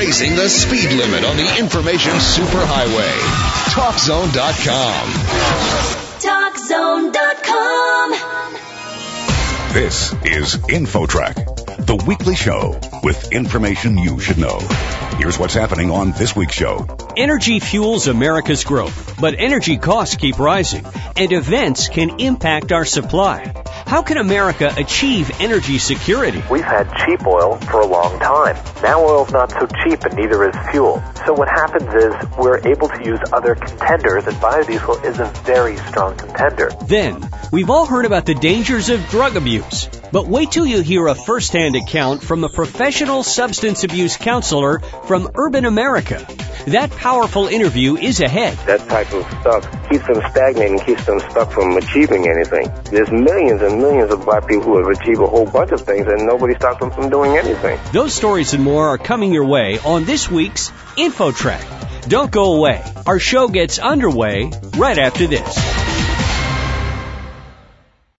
raising the speed limit on the information superhighway. TalkZone.com. TalkZone.com. This is InfoTrack, the weekly show with information you should know. Here's what's happening on this week's show. Energy fuels America's growth, but energy costs keep rising, and events can impact our supply. How can America achieve energy security? We've had cheap oil for a long time. Now oil's not so cheap and neither is fuel. So what happens is we're able to use other contenders and biodiesel is a very strong contender. Then, we've all heard about the dangers of drug abuse. But wait till you hear a first-hand account from a professional substance abuse counselor from Urban America. That powerful interview is ahead. That type of stuff keeps them stagnant and keeps them stuck from achieving anything. There's millions and millions of black people who have achieved a whole bunch of things and nobody stops them from doing anything. Those stories and more are coming your way on this week's InfoTrack. Don't go away. Our show gets underway right after this.